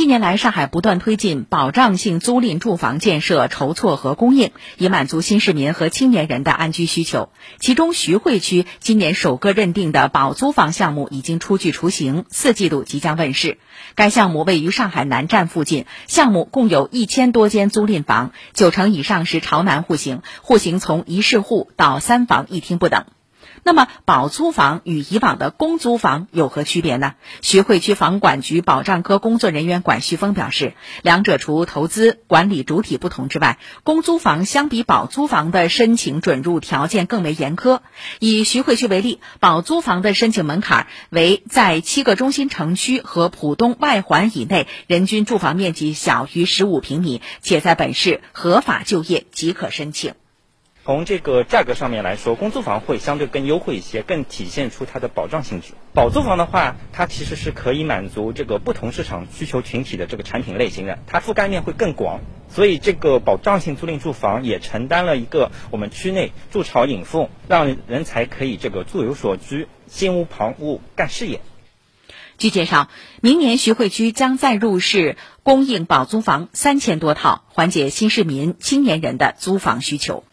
近年来，上海不断推进保障性租赁住房建设筹措和供应，以满足新市民和青年人的安居需求。其中，徐汇区今年首个认定的保租房项目已经初具雏形，四季度即将问世。该项目位于上海南站附近，项目共有一千多间租赁房，九成以上是朝南户型，户型从一室户到三房一厅不等。那么，保租房与以往的公租房有何区别呢？徐汇区房管局保障科工作人员管旭峰表示，两者除投资管理主体不同之外，公租房相比保租房的申请准入条件更为严苛。以徐汇区为例，保租房的申请门槛为在七个中心城区和浦东外环以内，人均住房面积小于十五平米，且在本市合法就业即可申请。从这个价格上面来说，公租房会相对更优惠一些，更体现出它的保障性质。保租房的话，它其实是可以满足这个不同市场需求群体的这个产品类型的，它覆盖面会更广。所以，这个保障性租赁住房也承担了一个我们区内筑巢引凤，让人才可以这个住有所居，心无旁骛干事业。据介绍，明年徐汇区将再入市供应保租房三千多套，缓解新市民、青年人的租房需求。